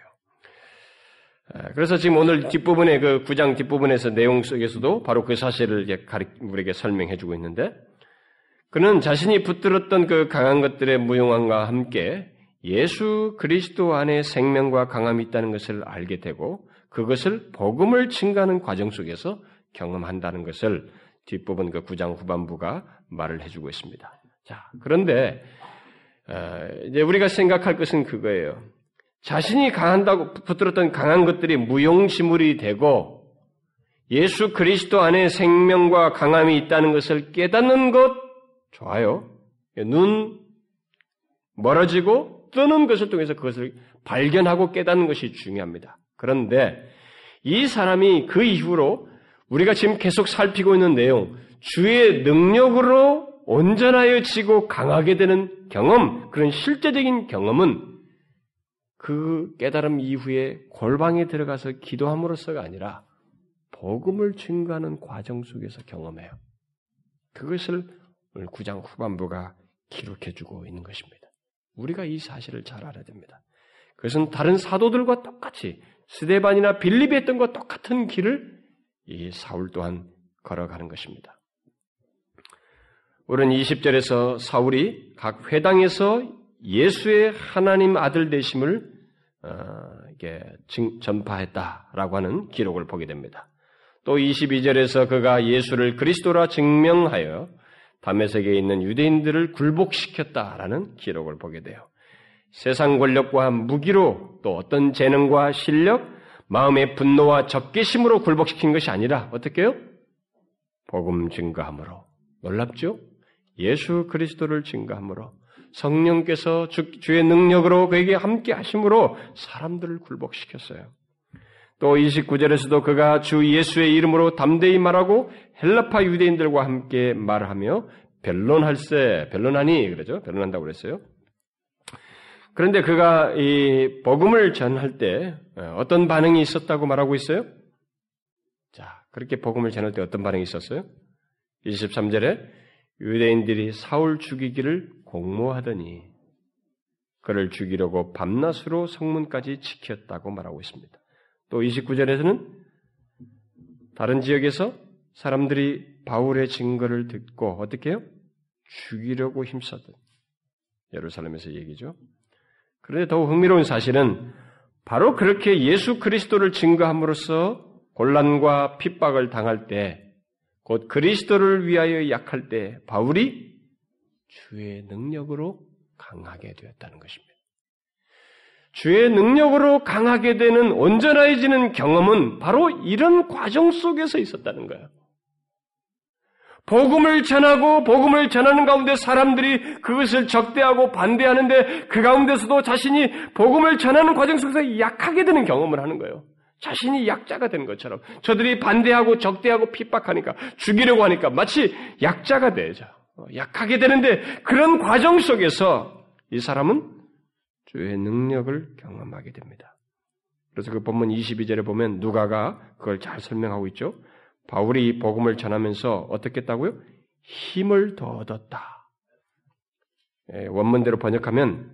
Speaker 1: 그래서 지금 오늘 뒷부분에 그 구장 뒷부분에서 내용 속에서도 바로 그 사실을 우리에게 설명해 주고 있는데 그는 자신이 붙들었던 그 강한 것들의 무용함과 함께 예수 그리스도 안에 생명과 강함이 있다는 것을 알게 되고 그것을 복음을 증가하는 과정 속에서 경험한다는 것을 뒷부분 그 구장 후반부가 말을 해주고 있습니다. 자, 그런데 어, 이제 우리가 생각할 것은 그거예요. 자신이 강한다고 붙들었던 강한 것들이 무용지물이 되고 예수 그리스도 안에 생명과 강함이 있다는 것을 깨닫는 것 좋아요. 눈 멀어지고 뜨는 것을 통해서 그것을 발견하고 깨닫는 것이 중요합니다. 그런데 이 사람이 그 이후로 우리가 지금 계속 살피고 있는 내용, 주의 능력으로 온전하여지고 강하게 되는 경험, 그런 실제적인 경험은 그 깨달음 이후에 골방에 들어가서 기도함으로써가 아니라 복음을 증거하는 과정 속에서 경험해요. 그것을 오늘 9장 후반부가 기록해주고 있는 것입니다. 우리가 이 사실을 잘 알아야 됩니다. 그것은 다른 사도들과 똑같이 스데반이나 빌립이 했던 것과 똑같은 길을 이 사울 또한 걸어가는 것입니다. 우리는 20절에서 사울이 각 회당에서 예수의 하나님 아들 되심을 어, 전파했다라고 하는 기록을 보게 됩니다. 또 22절에서 그가 예수를 그리스도라 증명하여 담에색에 있는 유대인들을 굴복시켰다라는 기록을 보게 돼요. 세상 권력과 무기로 또 어떤 재능과 실력, 마음의 분노와 적개심으로 굴복시킨 것이 아니라 어떻게 요 복음 증거함으로. 놀랍죠? 예수 그리스도를 증거함으로 성령께서 주, 의 능력으로 그에게 함께 하심으로 사람들을 굴복시켰어요. 또 29절에서도 그가 주 예수의 이름으로 담대히 말하고 헬라파 유대인들과 함께 말하며 변론할세, 변론하니 그러죠. 변론한다고 그랬어요. 그런데 그가 이 복음을 전할 때 어, 어떤 반응이 있었다고 말하고 있어요? 자, 그렇게 복음을 전할 때 어떤 반응이 있었어요? 23절에 유대인들이 사울 죽이기를 공모하더니 그를 죽이려고 밤낮으로 성문까지 지켰다고 말하고 있습니다. 또 29절에서는 다른 지역에서 사람들이 바울의 증거를 듣고 어떻게 해요? 죽이려고 힘썼던 예루살렘에서 얘기죠. 그런데 더욱 흥미로운 사실은 바로 그렇게 예수 그리스도를 증거함으로써 곤란과 핍박을 당할 때, 곧 그리스도를 위하여 약할 때, 바울이 주의 능력으로 강하게 되었다는 것입니다. 주의 능력으로 강하게 되는 온전해지는 경험은 바로 이런 과정 속에서 있었다는 거예요. 복음을 전하고 복음을 전하는 가운데 사람들이 그것을 적대하고 반대하는데 그 가운데서도 자신이 복음을 전하는 과정 속에서 약하게 되는 경험을 하는 거예요. 자신이 약자가 되는 것처럼 저들이 반대하고 적대하고 핍박하니까 죽이려고 하니까 마치 약자가 되죠. 약하게 되는데 그런 과정 속에서 이 사람은 주의 능력을 경험하게 됩니다. 그래서 그 본문 22절에 보면 누가가 그걸 잘 설명하고 있죠. 바울이 복음을 전하면서 어떻게 했다고요? 힘을 더 얻었다. 예, 원문대로 번역하면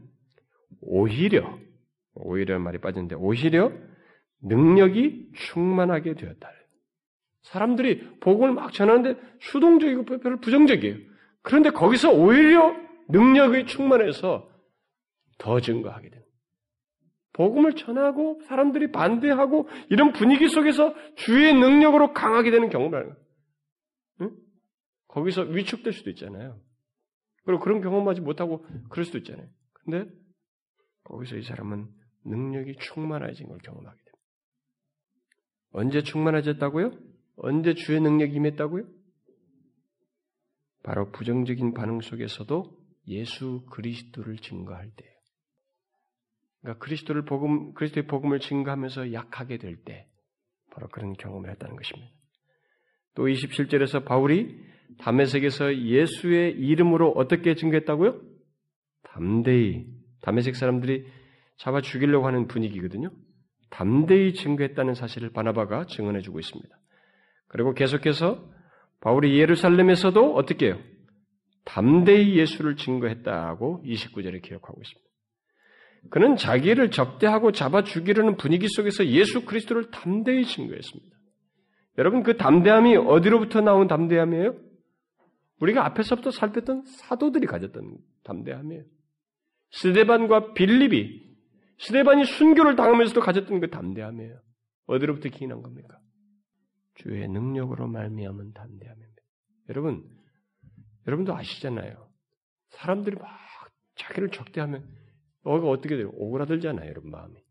Speaker 1: 오히려 오히려 말이 빠졌는데 오히려 능력이 충만하게 되었다. 사람들이 복음을 막 전하는데 수동적이고 별로 부정적이에요. 그런데 거기서 오히려 능력이 충만해서 더 증거하게 됩니다. 복음을 전하고 사람들이 반대하고 이런 분위기 속에서 주의 능력으로 강하게 되는 하는 거예요. 응? 거기서 위축될 수도 있잖아요. 그리고 그런 경험하지 못하고 그럴 수도 있잖아요. 근데 거기서 이 사람은 능력이 충만해진 걸 경험하게 됩니다. 언제 충만해졌다고요? 언제 주의 능력이 임했다고요? 바로 부정적인 반응 속에서도 예수 그리스도를 증거할 때예요. 그러니까 그리스도를 복음, 그리스도의 복음을 증거하면서 약하게 될 때, 바로 그런 경험을 했다는 것입니다. 또 27절에서 바울이 담에색에서 예수의 이름으로 어떻게 증거했다고요? 담대히, 담에색 사람들이 잡아 죽이려고 하는 분위기거든요. 담대히 증거했다는 사실을 바나바가 증언해주고 있습니다. 그리고 계속해서 바울이 예루살렘에서도 어떻게 해요? 담대히 예수를 증거했다고 29절에 기록하고 있습니다. 그는 자기를 적대하고 잡아 죽이려는 분위기 속에서 예수 그리스도를 담대히 증거했습니다. 여러분 그 담대함이 어디로부터 나온 담대함이에요? 우리가 앞에서부터 살폈던 사도들이 가졌던 담대함이에요. 스데반과 빌립이 스데반이 순교를 당하면서도 가졌던 그 담대함이에요. 어디로부터 기인한 겁니까? 주의 능력으로 말미암은 담대함입니다. 여러분, 여러분도 아시잖아요. 사람들이 막 자기를 적대하면 너가 어떻게 돼요? 오그라들잖아요, 여러분 마음이.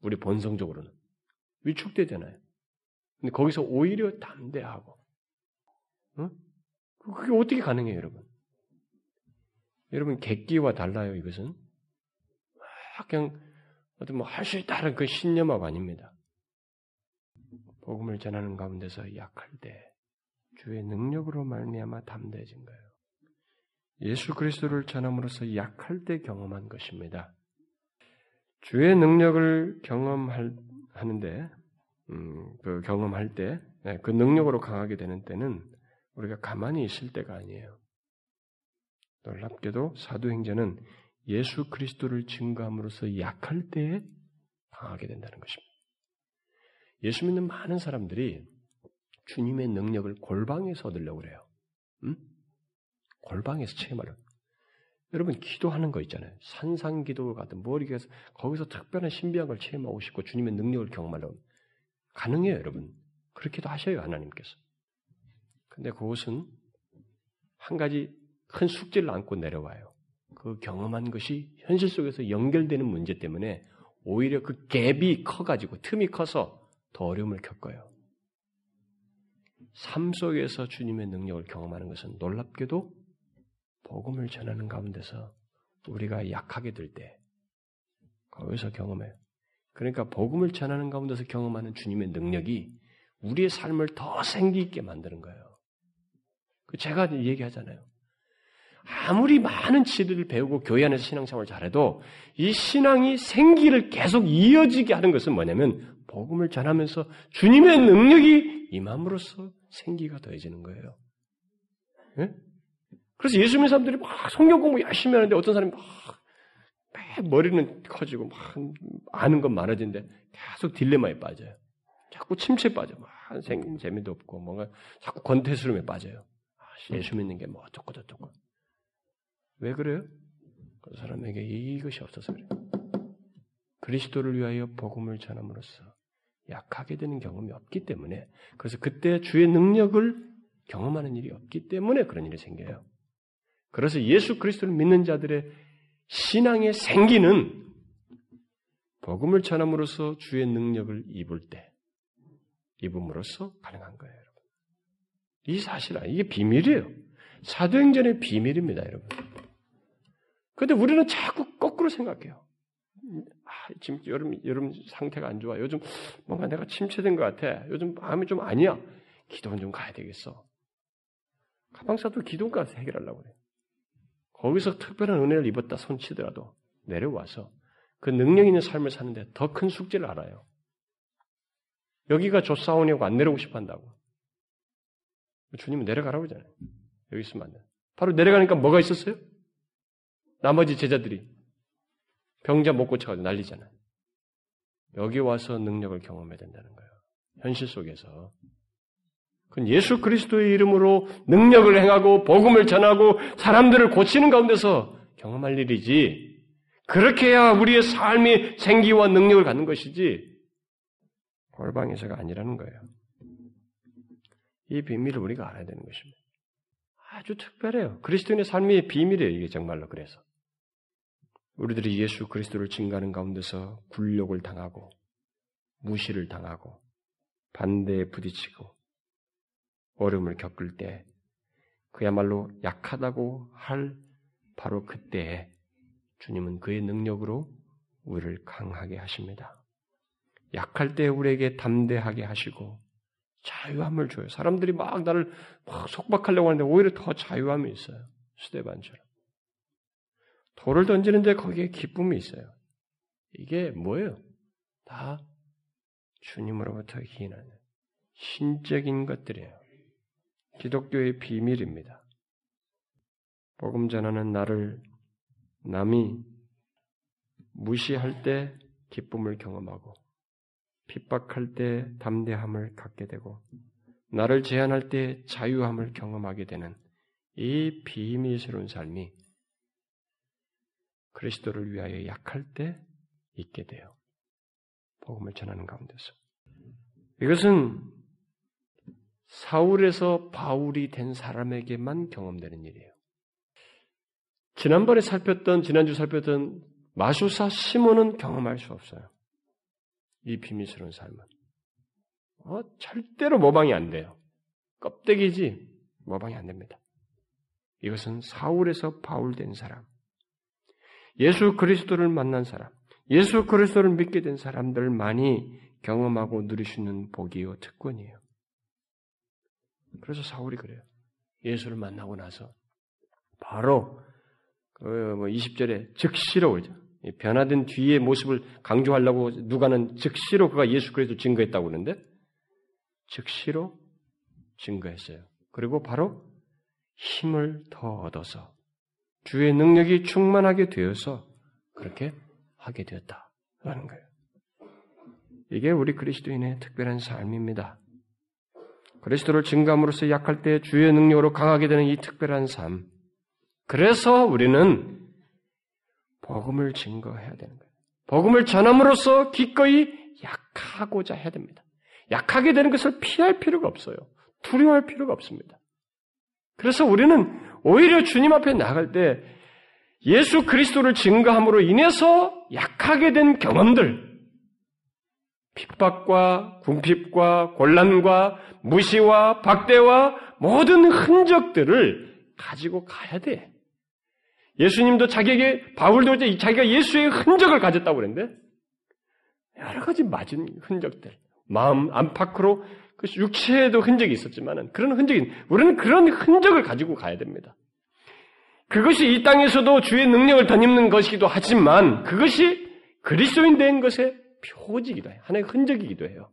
Speaker 1: 우리 본성적으로는 위축되잖아요. 근데 거기서 오히려 담대하고, 어? 그게 어떻게 가능해요, 여러분? 여러분 객기와 달라요, 이것은. 막 그냥 어떤 뭐 할 수 있다는 그 신념하고 아닙니다. 복음을 전하는 가운데서 약할 때 주의 능력으로 말미암아 담대해진 거예요. 예수 그리스도를 전함으로써 약할 때 경험한 것입니다. 주의 능력을 경험하는데, 음, 그 경험할 때, 네, 그 능력으로 강하게 되는 때는 우리가 가만히 있을 때가 아니에요. 놀랍게도 사도행전은 예수 그리스도를 증거함으로써 약할 때에 강하게 된다는 것입니다. 예수 믿는 많은 사람들이 주님의 능력을 골방에서 얻으려고 그래요. 음? 골방에서 체험하려. 여러분 기도하는 거 있잖아요. 산상 기도 같은 머리에서 거기서 특별한 신비한 걸 체험하고 싶고 주님의 능력을 경험하려고 가능해요, 여러분. 그렇게도 하셔요, 하나님께서. 근데 그것은 한 가지 큰 숙제를 안고 내려와요. 그 경험한 것이 현실 속에서 연결되는 문제 때문에 오히려 그 갭이 커가지고 틈이 커서 더 어려움을 겪어요. 삶 속에서 주님의 능력을 경험하는 것은 놀랍게도 복음을 전하는 가운데서 우리가 약하게 될 때, 거기서 경험해요. 그러니까 복음을 전하는 가운데서 경험하는 주님의 능력이 우리의 삶을 더 생기 있게 만드는 거예요. 그 제가 얘기하잖아요. 아무리 많은 지리를 배우고 교회 안에서 신앙생활을 잘해도 이 신앙이 생기를 계속 이어지게 하는 것은 뭐냐면 복음을 전하면서 주님의 능력이 임함으로써 생기가 더해지는 거예요. 네? 그래서 예수 믿는 사람들이 막 성경 공부 열심히 하는데 어떤 사람이 막 머리는 커지고 막 아는 건 많아지는데 계속 딜레마에 빠져요. 자꾸 침체에 빠져. 막 생긴 재미도 없고 뭔가 자꾸 권태스름에 빠져요. 아, 예수 믿는 게 뭐 어쩌고 저쩌고. 왜 그래요? 그 사람에게 이것이 없어서 그래요. 그리스도를 위하여 복음을 전함으로써 약하게 되는 경험이 없기 때문에 그래서 그때 주의 능력을 경험하는 일이 없기 때문에 그런 일이 생겨요. 그래서 예수 그리스도를 믿는 자들의 신앙의 생기는 복음을 전함으로써 주의 능력을 입을 때 입음으로써 가능한 거예요, 여러분. 이 사실 은 이게 비밀이에요. 사도행전의 비밀입니다, 여러분. 근데 우리는 자꾸 거꾸로 생각해요. 아, 지금 여름, 여름 상태가 안 좋아. 요즘 뭔가 내가 침체된 것 같아. 요즘 마음이 좀 아니야. 기도원 좀 가야 되겠어. 가방사도 기도원 가서 해결하려고 그래. 거기서 특별한 은혜를 입었다 손치더라도 내려와서 그 능력 있는 삶을 사는데 더 큰 숙제를 알아요. 여기가 조사원이고 안 내려오고 싶어 한다고. 주님은 내려가라고 하잖아요. 여기 있으면 안 돼. 바로 내려가니까 뭐가 있었어요? 나머지 제자들이 병자 못 고쳐가지고 난리잖아요. 여기 와서 능력을 경험해야 된다는 거예요. 현실 속에서. 그건 예수 그리스도의 이름으로 능력을 행하고 복음을 전하고 사람들을 고치는 가운데서 경험할 일이지. 그렇게 해야 우리의 삶이 생기와 능력을 갖는 것이지. 골방에서가 아니라는 거예요. 이 비밀을 우리가 알아야 되는 것입니다. 아주 특별해요. 그리스도인의 삶의 비밀이에요. 이게 정말로 그래서. 우리들이 예수 그리스도를 증가하는 가운데서 굴욕을 당하고 무시를 당하고 반대에 부딪히고 어려움을 겪을 때 그야말로 약하다고 할 바로 그때에 주님은 그의 능력으로 우리를 강하게 하십니다. 약할 때 우리에게 담대하게 하시고 자유함을 줘요. 사람들이 막 나를 막 속박하려고 하는데 오히려 더 자유함이 있어요. 수대반처럼. 돌을 던지는데 거기에 기쁨이 있어요. 이게 뭐예요? 다 주님으로부터 기인하는 신적인 것들이에요. 기독교의 비밀입니다. 복음 전하는 나를 남이 무시할 때 기쁨을 경험하고 핍박할 때 담대함을 갖게 되고 나를 제한할 때 자유함을 경험하게 되는 이 비밀스러운 삶이 그리스도를 위하여 약할 때 있게 돼요. 복음을 전하는 가운데서. 이것은 사울에서 바울이 된 사람에게만 경험되는 일이에요. 지난번에 살폈던, 지난주 살폈던 마수사 시몬은 경험할 수 없어요. 이 비밀스러운 삶은. 어, 절대로 모방이 안 돼요. 껍데기지 모방이 안 됩니다. 이것은 사울에서 바울 된 사람, 예수 그리스도를 만난 사람, 예수 그리스도를 믿게 된 사람들만이 경험하고 누릴 수 있는 복이요 특권이에요. 그래서 사울이 그래요. 예수를 만나고 나서 바로 그뭐 20절에 즉시로 그러죠. 변화된 뒤의 모습을 강조하려고 누가는 즉시로 그가 예수 그리스도 증거했다고 그러는데 즉시로 증거했어요. 그리고 바로 힘을 더 얻어서 주의 능력이 충만하게 되어서 그렇게 하게 되었다라는 거예요. 이게 우리 그리스도인의 특별한 삶입니다. 그리스도를 증감으로써 약할 때 주의 능력으로 강하게 되는 이 특별한 삶. 그래서 우리는 복음을 증거해야 되는 거예요. 복음을 전함으로써 기꺼이 약하고자 해야 됩니다. 약하게 되는 것을 피할 필요가 없어요. 두려워할 필요가 없습니다. 그래서 우리는 오히려 주님 앞에 나갈 때 예수 그리스도를 증거함으로 인해서 약하게 된 경험들, 핍박과 궁핍과 곤란과 무시와 박대와 모든 흔적들을 가지고 가야 돼. 예수님도 자기에게 바울도 이제 자기가 예수의 흔적을 가졌다고 그랬는데 여러 가지 맞은 흔적들, 마음 안팎으로 그 육체에도 흔적이 있었지만은 그런 흔적이 우리는 그런 흔적을 가지고 가야 됩니다. 그것이 이 땅에서도 주의 능력을 덧입는 것이기도 하지만 그것이 그리스도인 된 것의 표지이기도 해요. 하나의 흔적이기도 해요.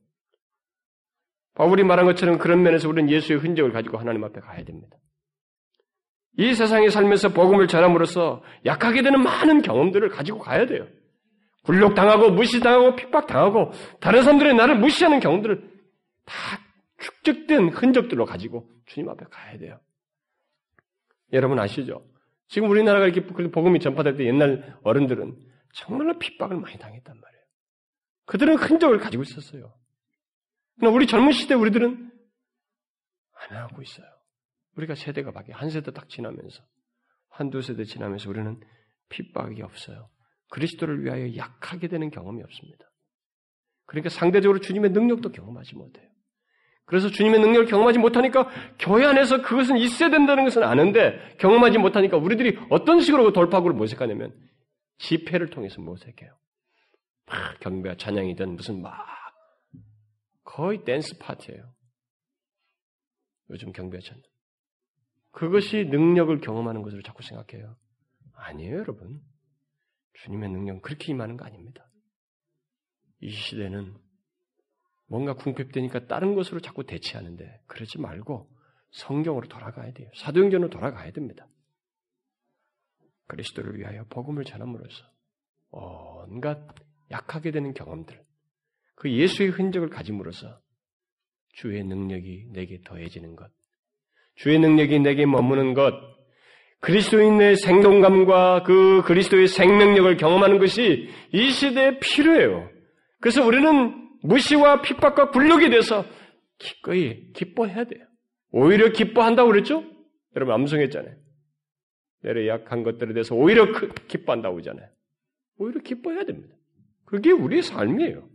Speaker 1: 바울이 말한 것처럼 그런 면에서 우리는 예수의 흔적을 가지고 하나님 앞에 가야 됩니다. 이 세상에 살면서 복음을 전함으로써 약하게 되는 많은 경험들을 가지고 가야 돼요. 굴욕당하고 무시당하고 핍박당하고 다른 사람들이 나를 무시하는 경험들을 다 축적된 흔적들로 가지고 주님 앞에 가야 돼요. 여러분 아시죠? 지금 우리나라가 이렇게 복음이 전파될 때 옛날 어른들은 정말로 핍박을 많이 당했단 말이에요. 그들은 흔적을 가지고 있었어요. 그러나 우리 젊은 시대 우리들은 안 하고 있어요. 우리가 세대가 바뀌어 한 세대 딱 지나면서 한두 세대 지나면서 우리는 핍박이 없어요. 그리스도를 위하여 약하게 되는 경험이 없습니다. 그러니까 상대적으로 주님의 능력도 경험하지 못해요. 그래서 주님의 능력을 경험하지 못하니까 교회 안에서 그것은 있어야 된다는 것은 아는데 경험하지 못하니까 우리들이 어떤 식으로 그 돌파구를 모색하냐면 집회를 통해서 모색해요. 막 경배와 찬양이든 무슨 막 거의 댄스 파티예요. 요즘 경배와 찬양. 그것이 능력을 경험하는 것으로 자꾸 생각해요. 아니에요, 여러분. 주님의 능력은 그렇게 임하는 거 아닙니다. 이 시대는 뭔가 궁핍되니까 다른 것으로 자꾸 대치하는데 그러지 말고 성경으로 돌아가야 돼요. 사도행전으로 돌아가야 됩니다. 그리스도를 위하여 복음을 전함으로써 온갖 약하게 되는 경험들, 그 예수의 흔적을 가짐으로써 주의 능력이 내게 더해지는 것, 주의 능력이 내게 머무는 것, 그리스도인의 생동감과 그 그리스도의 생명력을 경험하는 것이 이 시대에 필요해요. 그래서 우리는 무시와 핍박과 굴욕에 대해서 기꺼이 기뻐해야 돼요. 오히려 기뻐한다고 그랬죠? 여러분 암송했잖아요. 내래 약한 것들에 대해서 오히려 그 기뻐한다고 하잖아요. 오히려 기뻐해야 됩니다. 그게 우리의 삶이에요.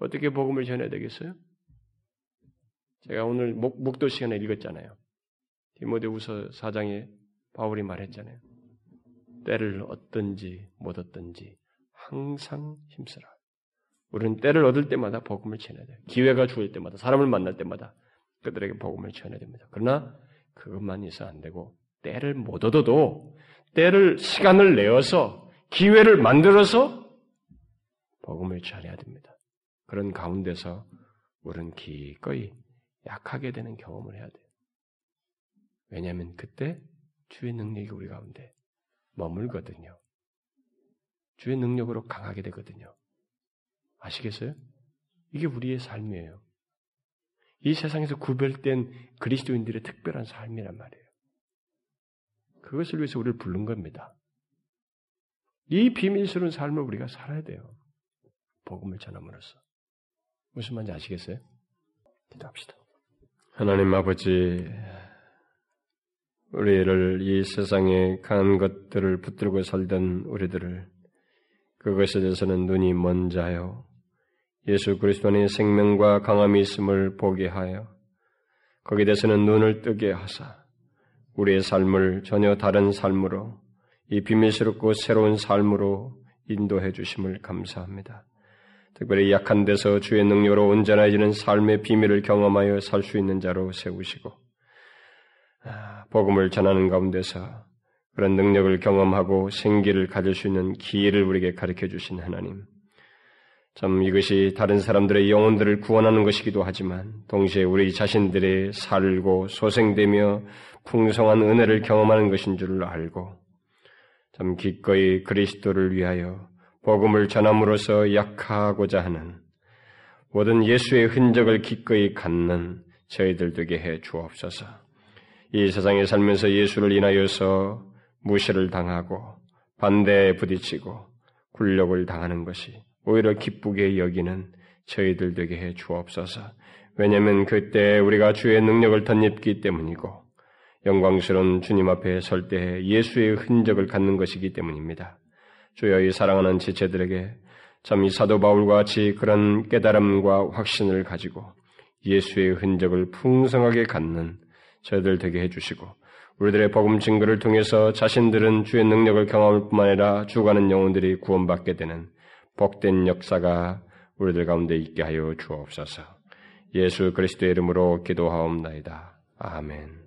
Speaker 1: 어떻게 복음을 전해야 되겠어요? 제가 오늘 목, 목도 시간에 읽었잖아요. 디모데우서 4장에 바울이 말했잖아요. 때를 얻든지 못 얻든지 항상 힘쓰라. 우리는 때를 얻을 때마다 복음을 전해야 돼요. 기회가 주어질 때마다 사람을 만날 때마다 그들에게 복음을 전해야 됩니다. 그러나 그것만 있어 안 되고 때를 못 얻어도 때를 시간을 내어서 기회를 만들어서 복음을 전해야 됩니다. 그런 가운데서 우리는 기꺼이 약하게 되는 경험을 해야 돼요. 왜냐하면 그때 주의 능력이 우리 가운데 머물거든요. 주의 능력으로 강하게 되거든요. 아시겠어요? 이게 우리의 삶이에요. 이 세상에서 구별된 그리스도인들의 특별한 삶이란 말이에요. 그것을 위해서 우리를 부른 겁니다. 이 비밀스러운 삶을 우리가 살아야 돼요. 복음을 전함으로써. 무슨 말인지 아시겠어요? 기도합시다. 하나님 아버지, 우리를 이 세상에 강한 것들을 붙들고 살던 우리들을 그것에 대해서는 눈이 먼 자요. 예수 그리스도 안에 생명과 강함이 있음을 보게 하여 거기에 대해서는 눈을 뜨게 하사 우리의 삶을 전혀 다른 삶으로 이 비밀스럽고 새로운 삶으로 인도해 주심을 감사합니다. 특별히 약한 데서 주의 능력으로 온전해지는 삶의 비밀을 경험하여 살 수 있는 자로 세우시고 아, 복음을 전하는 가운데서 그런 능력을 경험하고 생기를 가질 수 있는 기회를 우리에게 가르쳐 주신 하나님. 참 이것이 다른 사람들의 영혼들을 구원하는 것이기도 하지만 동시에 우리 자신들의 살고 소생되며 풍성한 은혜를 경험하는 것인 줄 알고 참 기꺼이 그리스도를 위하여 복음을 전함으로써 약하고자 하는 모든 예수의 흔적을 기꺼이 갖는 저희들 되게 해 주옵소서. 이 세상에 살면서 예수를 인하여서 무시를 당하고 반대에 부딪히고 굴욕을 당하는 것이 오히려 기쁘게 여기는 저희들 되게 해 주옵소서. 왜냐하면 그때 우리가 주의 능력을 덧입기 때문이고 영광스러운 주님 앞에 설 때 예수의 흔적을 갖는 것이기 때문입니다. 주여 이 사랑하는 지체들에게 참 이 사도 바울과 같이 그런 깨달음과 확신을 가지고 예수의 흔적을 풍성하게 갖는 저희들 되게 해주시고 우리들의 복음 증거를 통해서 자신들은 주의 능력을 경험할 뿐만 아니라 죽어가는 영혼들이 구원받게 되는 복된 역사가 우리들 가운데 있게 하여 주옵소서. 예수 그리스도의 이름으로 기도하옵나이다. 아멘.